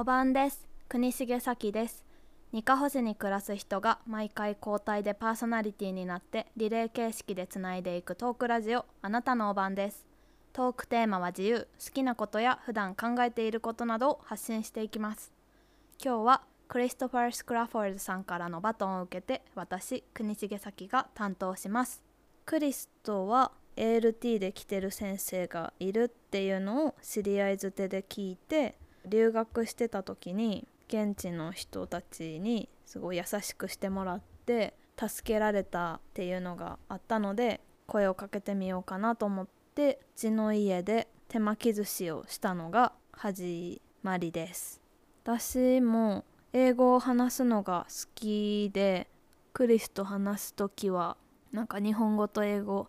おばんです。国重咲です。二カ星に暮らす人が毎回交代でパーソナリティになってリレー形式でつないでいくトークラジオあなたのおばんです。トークテーマは自由好きなことや普段考えていることなどを発信していきます。今日はクリストファー・スクラフォードさんからのバトンを受けて私国重咲が担当します。クリストは ALT で来てる先生がいるっていうのを知り合いづてで聞いて留学してた時に現地の人たちにすごい優しくしてもらって助けられたっていうのがあったので声をかけてみようかなと思ってうちの家で手巻き寿司をしたのが始まりです。私も英語を話すのが好きでクリスと話す時はなんか日本語と英語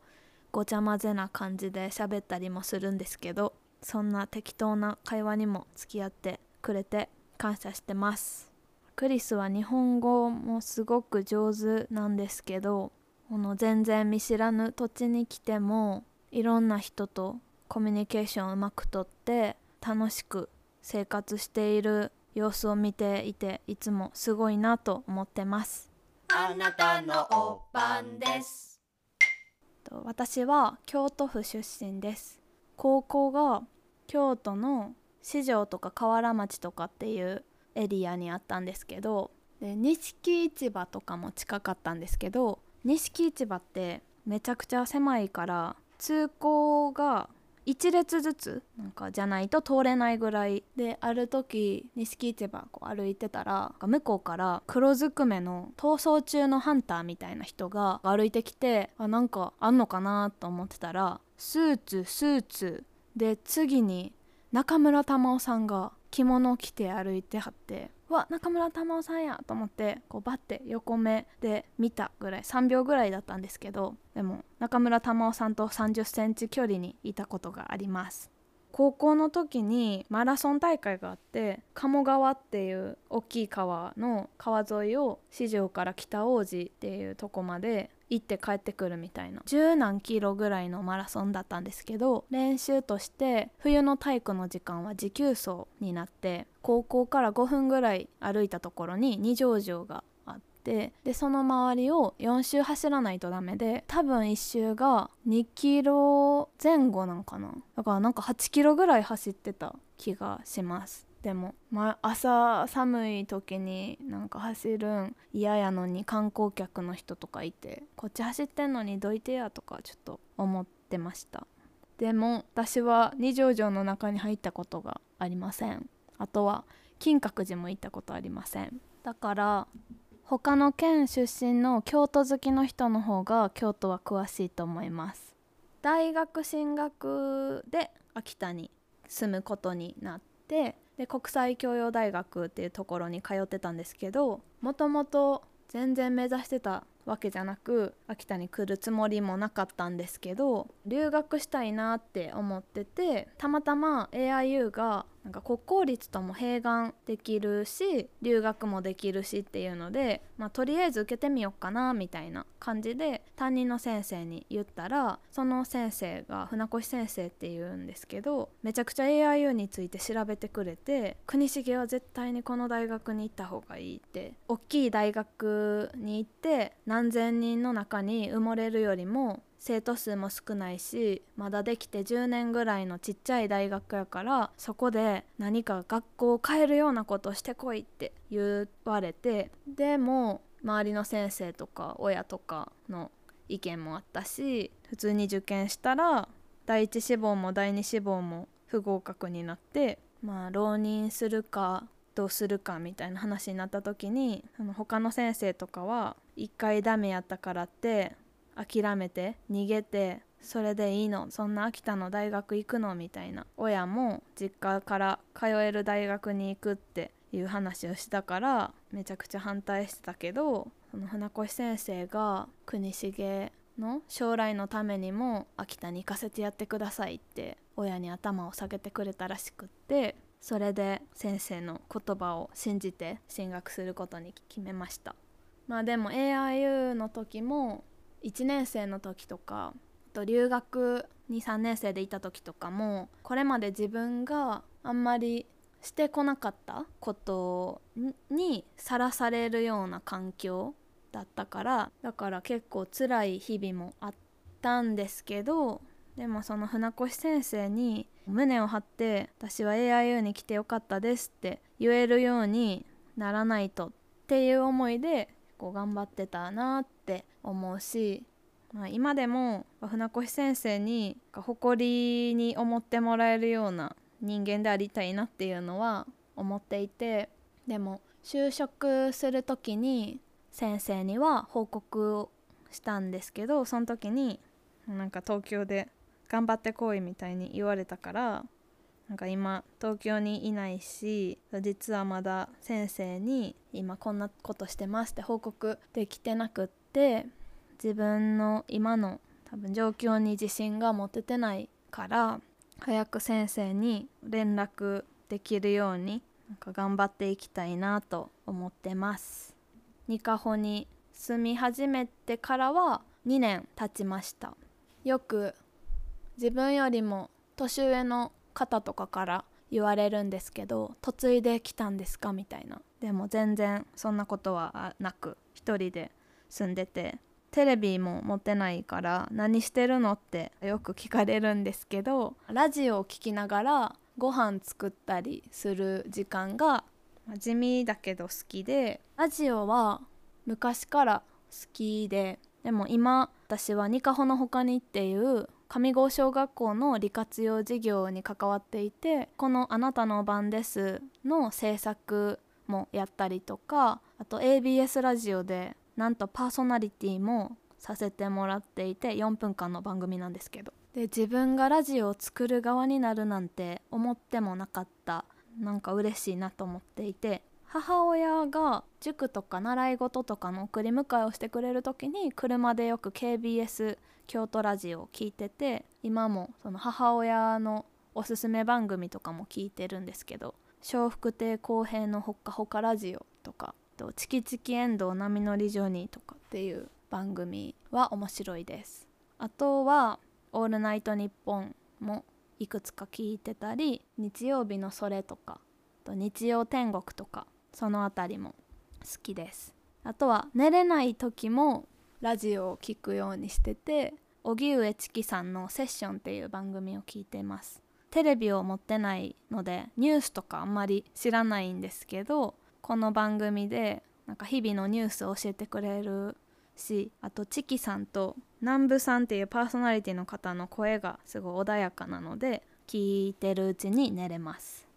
ごちゃ混ぜな感じで喋ったりもするんですけどそんな適当な会話にも付き合ってくれて感謝してます。クリスは日本語もすごく上手なんですけどこの全然見知らぬ土地に来てもいろんな人とコミュニケーションをうまくとって楽しく生活している様子を見ていていつもすごいなと思ってます。あなたのおばんです。私は京都府出身です高校が京都の四条とか河原町とかっていうエリアにあったんですけどで錦市場とかも近かったんですけど錦市場ってめちゃくちゃ狭いから通行が1列ずつなんかじゃないと通れないぐらいである時錦市場こう歩いてたら向こうから黒ずくめの逃走中のハンターみたいな人が歩いてきてあなんかあんのかなと思ってたらスーツスーツで次に中村玉緒さんが着物を着て歩いてはってわ中村玉緒さんやと思ってこうバッて横目で見たぐらい3秒ぐらいだったんですけどでも中村玉緒さんと3 0センチ距離にいたことがあります。高校の時にマラソン大会があって鴨川っていう大きい川の川沿いを四条から北王子っていうとこまで行って帰ってくるみたいな。十何キロぐらいのマラソンだったんですけど練習として冬の体育の時間は持久走になって高校から5分ぐらい歩いたところに二条城があってでその周りを4周走らないとダメで多分1周が2キロ前後なんかな。だからなんか8キロぐらい走ってた気がします。でも、まあ、朝寒い時になんか走るん嫌やのに観光客の人とかいてこっち走ってんのにどいてやとかちょっと思ってました。でも私は二条城の中に入ったことがありません。あとは金閣寺も行ったことありません。だから他の県出身の京都好きの人の方が京都は詳しいと思います。大学進学で秋田に住むことになってで国際教養大学っていうところに通ってたんですけどもともと全然目指してたわけじゃなく秋田に来るつもりもなかったんですけど留学したいなって思っててたまたま AIU がなんか国公立とも併願できるし留学もできるしっていうので、まあ、とりあえず受けてみようかなみたいな感じで担任の先生に言ったらその先生が船越先生っていうんですけどめちゃくちゃ AIU について調べてくれて国重は絶対にこの大学に行った方がいいって大きい大学に行って何千人の中に埋もれるよりも生徒数も少ないしまだできて10年ぐらいのちっちゃい大学やからそこで何か学校を変えるようなことをしてこいって言われてでも周りの先生とか親とかの意見もあったし普通に受験したら第一志望も第二志望も不合格になってまあ浪人するかどうするかみたいな話になった時にその他の先生とかは1回ダメやったからって諦めて逃げてそれでいいの？そんな秋田の大学行くの？みたいな。親も実家から通える大学に行くっていう話をしたからめちゃくちゃ反対してたけどその船越先生が国重の将来のためにも秋田に行かせてやってくださいって親に頭を下げてくれたらしくってそれで先生の言葉を信じて進学することに決めました。まあでも AIU の時も1年生の時とかと留学23年生でいた時とかもこれまで自分があんまりしてこなかったことにさらされるような環境だったからだから結構辛い日々もあったんですけどでもその船越先生に胸を張って私は AIU に来てよかったですって言えるようにならないとっていう思いでこう頑張ってたなってって思うし、まあ、今でも船越先生に誇りに思ってもらえるような人間でありたいなっていうのは思っていてでも就職する時に先生には報告をしたんですけどその時になんか東京で頑張ってこいみたいに言われたからなんか今東京にいないし実はまだ先生に今こんなことしてますって報告できてなくって自分の今の多分状況に自信が持ててないから早く先生に連絡できるようになんか頑張っていきたいなと思ってます。ニカホに住み始めてからは2年経ちました。よく自分よりも年上の方とかから言われるんですけど嫁いできたんですか？みたいな。でも全然そんなことはなく一人で住んでてテレビも持ってないから何してるのってよく聞かれるんですけどラジオを聴きながらご飯作ったりする時間が地味だけど好きでラジオは昔から好きででも今私はニカホの他にっていう上郷小学校の利活用事業に関わっていてこの「あなたの番です」の制作もやったりとかあと ABS ラジオでなんとパーソナリティもさせてもらっていて4分間の番組なんですけど。で自分がラジオを作る側になるなんて思ってもなかったなんか嬉しいなと思っていて母親が塾とか習い事とかの送り迎えをしてくれる時に車でよく KBS 京都ラジオを聞いてて今もその母親のおすすめ番組とかも聞いてるんですけど笑福亭公平のほっかほかラジオとかとチキチキエンドウ波乗りジョニーとかっていう番組は面白いです。あとは「オールナイトニッポン」もいくつか聞いてたり日曜日のそれとかと日曜天国とかその辺りも好きです。あとは寝れない時もラジオを聴くようにしてて荻上チキさんの「セッション」っていう番組を聞いてます。テレビを持ってないのでニュースとかあんまり知らないんですけどこの番組でなんか日々のニュースを教えてくれるしあとチキさんと南部さんっていうパーソナリティの方の声がすごい穏やかなので聞いてるうちに寝れます。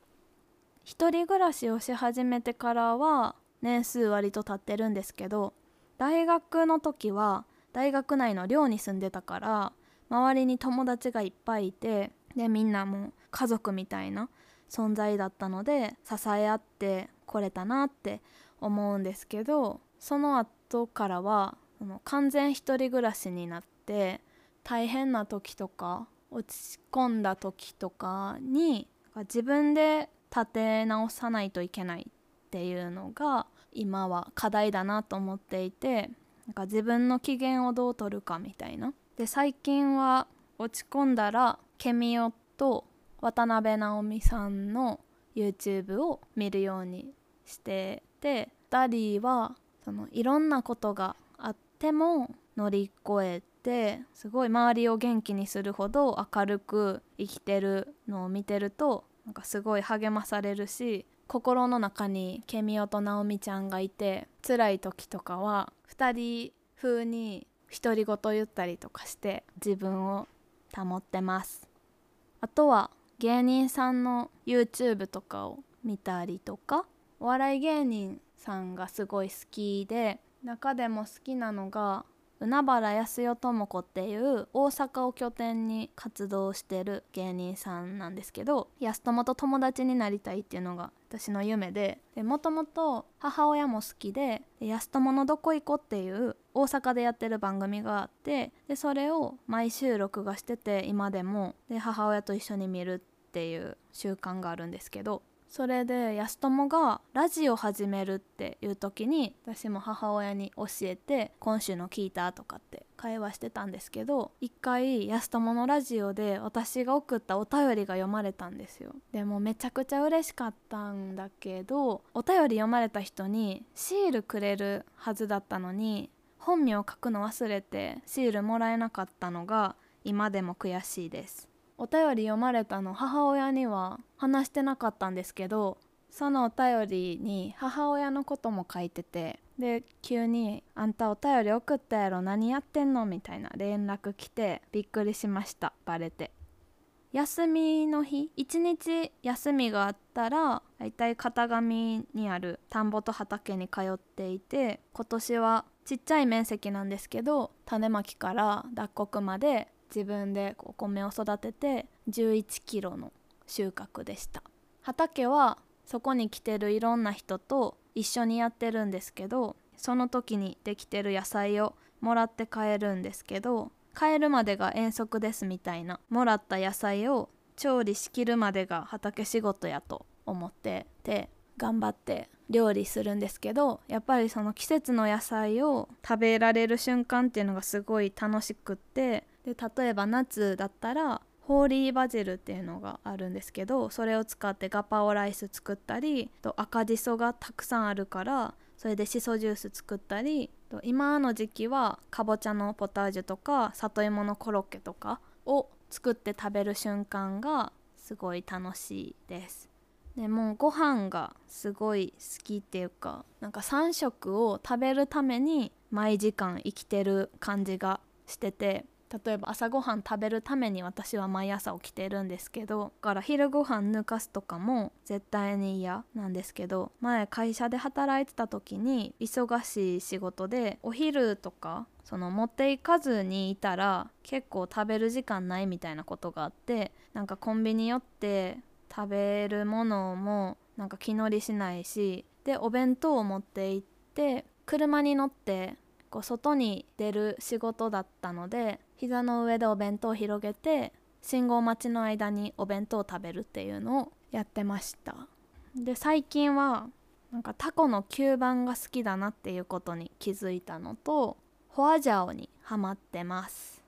一人暮らしをし始めてからは年数割と経ってるんですけど大学の時は大学内の寮に住んでたから周りに友達がいっぱいいてでみんなも家族みたいな存在だったので支え合ってこれたなって思うんですけどその後からは完全一人暮らしになって大変な時とか落ち込んだ時とかに自分で立て直さないといけないっていうのが今は課題だなと思っていてなんか自分の機嫌をどう取るかみたいな。で最近は落ち込んだらケミオと渡辺直美さんの YouTube を見るようにしてて2人はそのいろんなことがあっても乗り越えてすごい周りを元気にするほど明るく生きてるのを見てるとなんかすごい励まされるし心の中にケミオとナオミちゃんがいて辛い時とかは2人風に独り言言ったりとかして自分を保ってます。あとは芸人さんの YouTube とかを見たりとかお笑い芸人さんがすごい好きで中でも好きなのが海原康代智子っていう大阪を拠点に活動してる芸人さんなんですけど安友と友達になりたいっていうのが私の夢でもともと母親も好きで「安友のどこ行こ」っていう大阪でやってる番組があってでそれを毎週録画してて今でも。で母親と一緒に見るってていう習慣があるんですけどそれで安友がラジオ始めるっていう時に私も母親に教えて「今週の聞いた?」とかって会話してたんですけど一回安友のラジオで私が送ったお便りが読まれたんですよでもめちゃくちゃ嬉しかったんだけどお便り読まれた人にシールくれるはずだったのに本名を書くの忘れてシールもらえなかったのが今でも悔しいですお便り読まれたの母親には話してなかったんですけどそのお便りに母親のことも書いててで急に「あんたお便り送ったやろ何やってんの?」みたいな連絡来てびっくりしましたバレて休みの日一日休みがあったらだいたい片上にある田んぼと畑に通っていて今年はちっちゃい面積なんですけど種まきから脱穀まで自分でお米を育てて11キロの収穫でした。畑はそこに来てるいろんな人と一緒にやってるんですけどその時にできてる野菜をもらって帰るんですけど帰るまでが遠足ですみたいなもらった野菜を調理しきるまでが畑仕事やと思ってて頑張って料理するんですけどやっぱりその季節の野菜を食べられる瞬間っていうのがすごい楽しくってで例えば夏だったらホーリーバジルっていうのがあるんですけどそれを使ってガパオライス作ったりと赤じそがたくさんあるからそれでしそジュース作ったりと今の時期はかぼちゃのポタージュとか里芋のコロッケとかを作って食べる瞬間がすごい楽しいです。でもうご飯がすごい好きっていうかなんか3食を食べるために毎時間生きてる感じがしてて例えば朝ごはん食べるために私は毎朝起きてるんですけどだから昼ご飯抜かすとかも絶対に嫌なんですけど前会社で働いてた時に忙しい仕事でお昼とかその持っていかずにいたら結構食べる時間ないみたいなことがあってなんかコンビニ寄って食べるものもなんか気乗りしないしでお弁当を持って行って車に乗ってこう外に出る仕事だったので膝の上でお弁当を広げて信号待ちの間にお弁当を食べるっていうのをやってました。で最近はなんかタコの吸盤が好きだなっていうことに気づいたのとホアジャオにハマってます。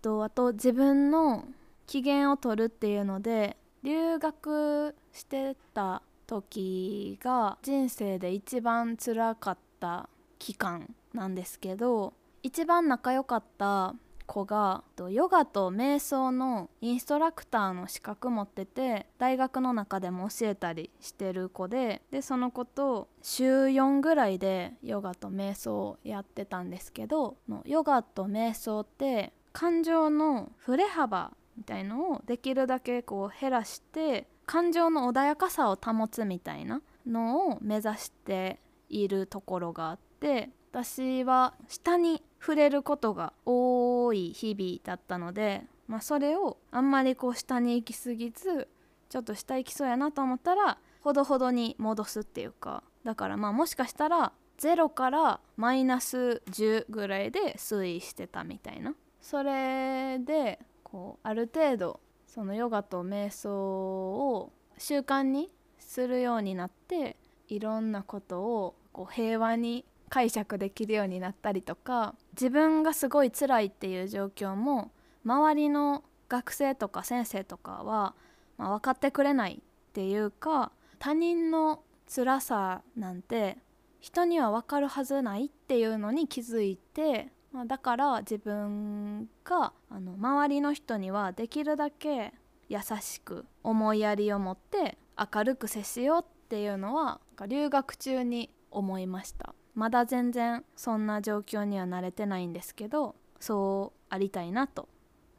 とあと自分の機嫌を取るっていうので留学してた時が人生で一番辛かった期間なんですけど一番仲良かった子がヨガと瞑想のインストラクターの資格持ってて大学の中でも教えたりしてる子ででその子と週4ぐらいでヨガと瞑想をやってたんですけどヨガと瞑想って感情の振れ幅みたいのをできるだけこう減らして感情の穏やかさを保つみたいなのを目指しているところがあって私は下に触れることが多い日々だったので、まあ、それをあんまりこう下に行き過ぎずちょっと下行きそうやなと思ったらほどほどに戻すっていうかだからまあもしかしたら0からマイナス10ぐらいで推移してたみたいな。それでこうある程度そのヨガと瞑想を習慣にするようになっていろんなことをこう平和に解釈できるようになったりとか自分がすごい辛いっていう状況も周りの学生とか先生とかは、まあ、分かってくれないっていうか他人の辛さなんて人には分かるはずないっていうのに気づいて、まあ、だから自分があの周りの人にはできるだけ優しく思いやりを持って明るく接しようっていうのは留学中に思いました。まだ全然そんな状況には慣れてないんですけどそうありたいなと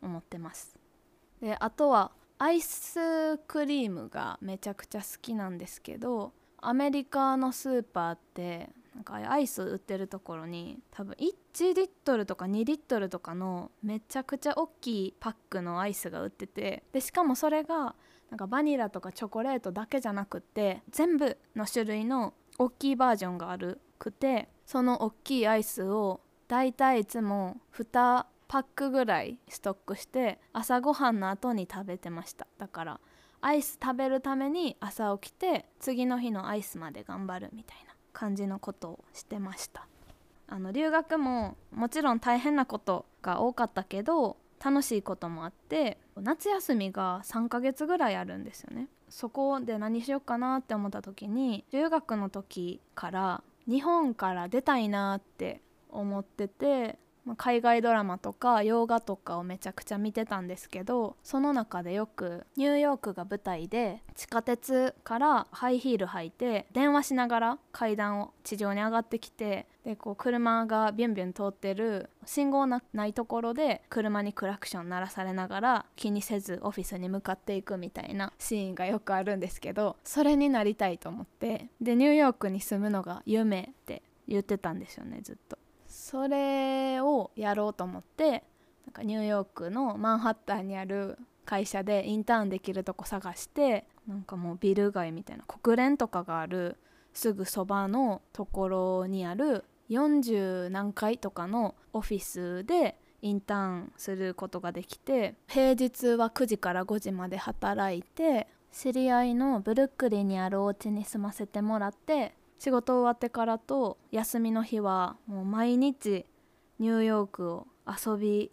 思ってます。であとはアイスクリームがめちゃくちゃ好きなんですけどアメリカのスーパーってなんかアイス売ってるところに多分1リットルとか2リットルとかのめちゃくちゃ大きいパックのアイスが売っててでしかもそれがなんかバニラとかチョコレートだけじゃなくって全部の種類の大きいバージョンがあるくてその大きいアイスをだいたいいつも2パックぐらいストックして朝ごはんの後に食べてました。だからアイス食べるために朝起きて次の日のアイスまで頑張るみたいな感じのことをしてました。あの留学ももちろん大変なことが多かったけど楽しいこともあって夏休みが3ヶ月ぐらいあるんですよね。そこで何しようかなって思った時に留学の時から日本から出たいなって思ってて海外ドラマとか洋画とかをめちゃくちゃ見てたんですけどその中でよくニューヨークが舞台で地下鉄からハイヒール履いて電話しながら階段を地上に上がってきてでこう車がビュンビュン通ってる信号ないところで車にクラクション鳴らされながら気にせずオフィスに向かっていくみたいなシーンがよくあるんですけどそれになりたいと思ってでニューヨークに住むのが夢って言ってたんですよねずっと。それをやろうと思ってなんかニューヨークのマンハッタンにある会社でインターンできるとこ探してなんかもうビル街みたいな国連とかがあるすぐそばのところにある40何階とかのオフィスでインターンすることができて平日は9時から5時まで働いて知り合いのブルックリンにあるお家に住ませてもらって仕事終わってからと休みの日はもう毎日ニューヨークを遊び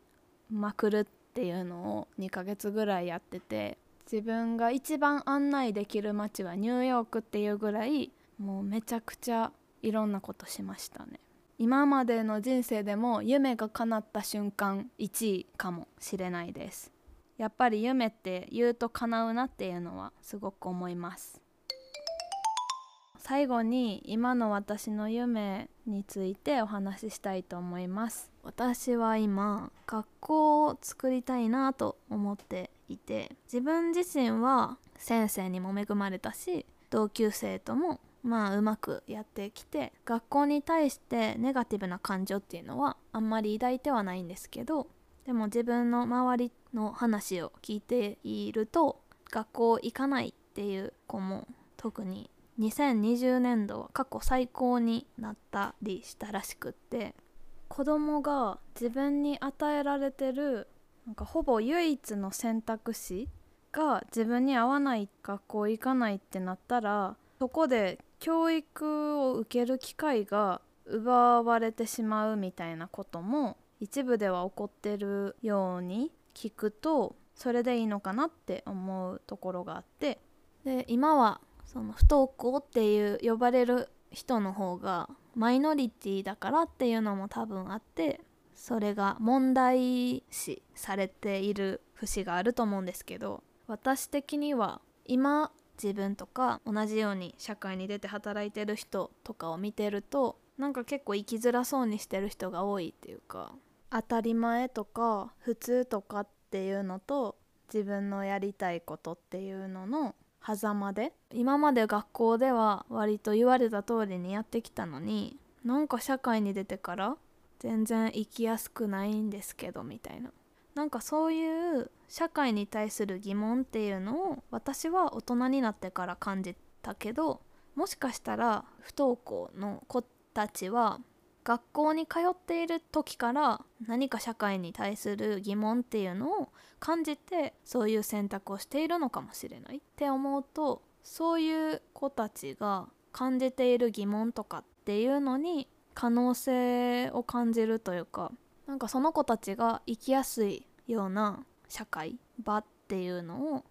まくるっていうのを2ヶ月ぐらいやってて自分が一番案内できる街はニューヨークっていうぐらいもうめちゃくちゃいろんなことしましたね。今までの人生でも夢が叶った瞬間1位かもしれないです。やっぱり夢って言うと叶うなっていうのはすごく思います。最後に今の私の夢についてお話ししたいと思います。私は今学校を作りたいなと思っていて自分自身は先生にも恵まれたし同級生ともまあうまくやってきて学校に対してネガティブな感情っていうのはあんまり抱いてはないんですけどでも自分の周りの話を聞いていると学校行かないっていう子も特に2020年度は過去最高になったりしたらしくって子供が自分に与えられてるなんかほぼ唯一の選択肢が自分に合わない学校行かないってなったらそこで教育を受ける機会が奪われてしまうみたいなことも一部では起こってるように聞くとそれでいいのかなって思うところがあって。で今はその不登校っていう呼ばれる人の方がマイノリティだからっていうのも多分あってそれが問題視されている節があると思うんですけど私的には今自分とか同じように社会に出て働いてる人とかを見てるとなんか結構生きづらそうにしてる人が多いっていうか当たり前とか普通とかっていうのと自分のやりたいことっていうのの狭間で？今まで学校では割と言われた通りにやってきたのになんか社会に出てから全然生きやすくないんですけどみたいな。なんかそういう社会に対する疑問っていうのを私は大人になってから感じたけどもしかしたら不登校の子たちは学校に通っている時から何か社会に対する疑問っていうのを感じてそういう選択をしているのかもしれないって思うとそういう子たちが感じている疑問とかっていうのに可能性を感じるというかなんかその子たちが生きやすいような社会場っていうのを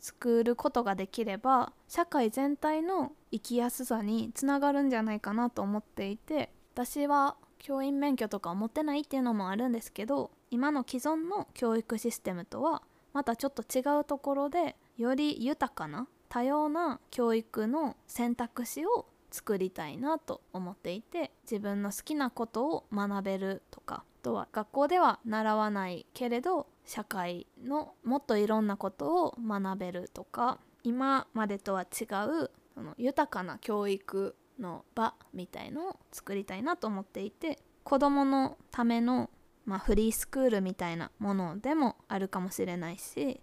作ることができれば社会全体の生きやすさにつながるんじゃないかなと思っていて私は教員免許とか持ってないっていうのもあるんですけど今の既存の教育システムとはまたちょっと違うところでより豊かな多様な教育の選択肢を作りたいなと思っていて自分の好きなことを学べるとかあとは学校では習わないけれど社会のもっといろんなことを学べるとか今までとは違うその豊かな教育の場みたいのを作りたいなと思っていて子どものための、まあ、フリースクールみたいなものでもあるかもしれないし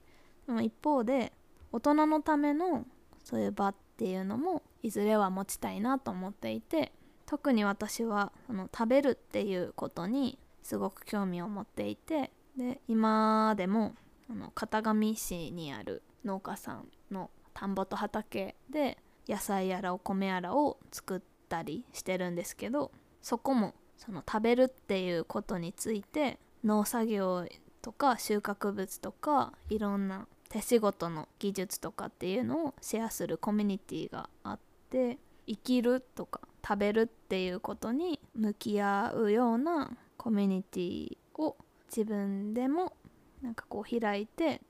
でも一方で大人のためのそういう場っていうのもいずれは持ちたいなと思っていて特に私はその食べるっていうことにすごく興味を持っていてで今でもあの片上市にある農家さんの田んぼと畑で野菜やらお米やらを作ったりしてるんですけどそこもその食べるっていうことについて農作業とか収穫物とかいろんな手仕事の技術とかっていうのをシェアするコミュニティがあって生きるとか食べるっていうことに向き合うようなコミュニティを自分でもなんかこう開いて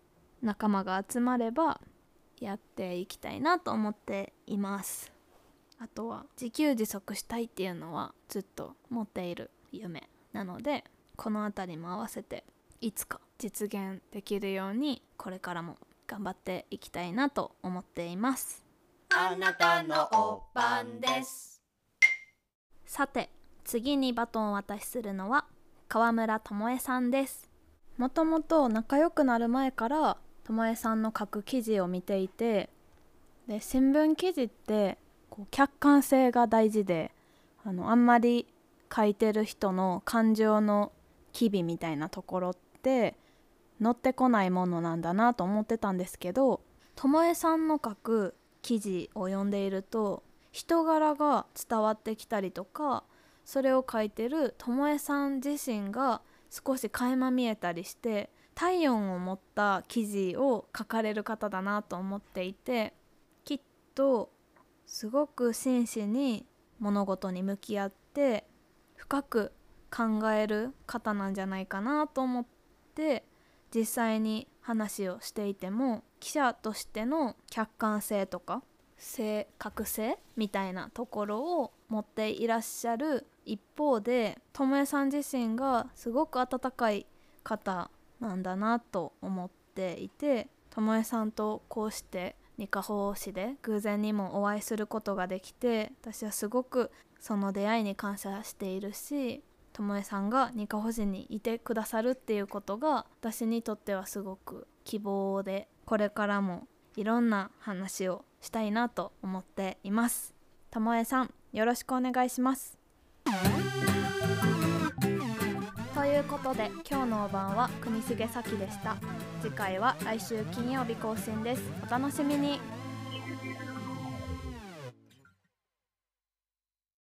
仲間が集まればやっていきたいなと思っています。あとは自給自足したいっていうのはずっと持っている夢なのでこの辺りも合わせていつか実現できるようにこれからも頑張っていきたいなと思っています。あなたのおばんです。さて次にバトンを渡しするのは川村智恵さんです。もともと仲良くなる前から智恵さんの書く記事を見ていてで新聞記事ってこう客観性が大事であのあんまり書いてる人の感情の機微みたいなところって乗ってこないものなんだなと思ってたんですけど智恵さんの書く記事を読んでいると人柄が伝わってきたりとかそれを書いてる智恵さん自身が少し垣間見えたりして体温を持った記事を書かれる方だなと思っていてきっとすごく真摯に物事に向き合って深く考える方なんじゃないかなと思って実際に話をしていても記者としての客観性とか正確性みたいなところを持っていらっしゃる一方で智恵さん自身がすごく温かい方なんだなと思っていて智恵さんとこうしてニカホ市で偶然にもお会いすることができて私はすごくその出会いに感謝しているし智恵さんがニカホ市にいてくださるっていうことが私にとってはすごく希望でこれからもいろんな話をしたいなと思っています。さんよろしくお願いします。いうことで今日のお晩は国重咲でした。次回は来週金曜日更新です。お楽しみに。